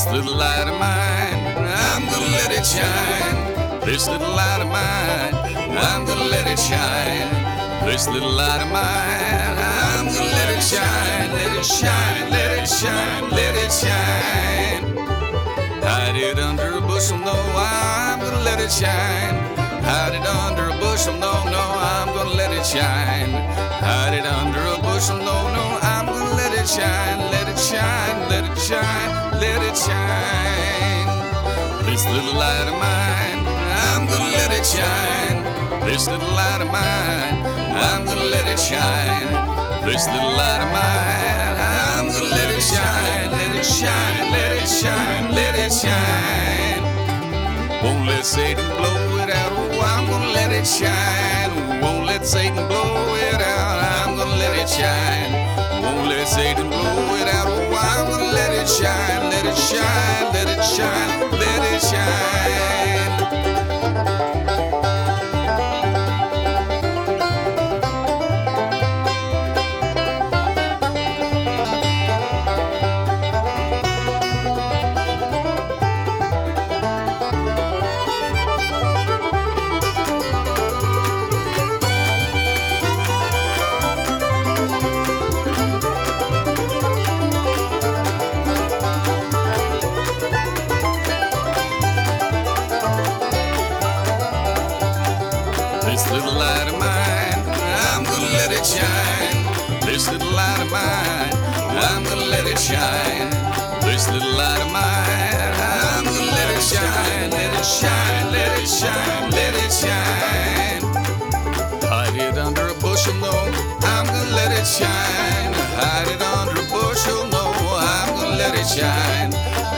This little light of mine, I'm gonna let it shine. This little light of mine, I'm gonna let it shine. This little light of mine, I'm gonna let it shine, let it shine, let it shine, let it shine. Hide it under a bushel, no, I'm gonna let it shine. Hide it under a bushel, no, no, I'm gonna let it shine. Hide it under a bushel, no, no, I'm gonna let it shine, let it shine, let it shine, it shine. This little light of mine, I'm gonna let it shine. This little light of mine, I'm gonna let it shine. This little light of mine, I'm gonna let it shine, let it shine, let it shine, let it shine. Won't let Satan blow it out, oh, I'm gonna let it shine. Won't let Satan blow it out, I'm gonna let it shine. Won't let Satan blow it out, oh, I'm gonna let it shine, shine, let it shine, This little light of mine, I'm gonna let it shine. This little light of mine, I'm gonna let it shine. This little light of mine, I'm gonna let it shine, let it shine, let it shine, let it shine. Hide it under a bushel, no, I'm gonna let it shine. Hide it under a bushel, no, I'm gonna let it shine.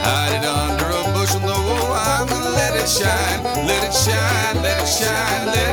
Hide it under a bushel, no, I'm gonna let it shine. Let it shine, let it shine, let it shine.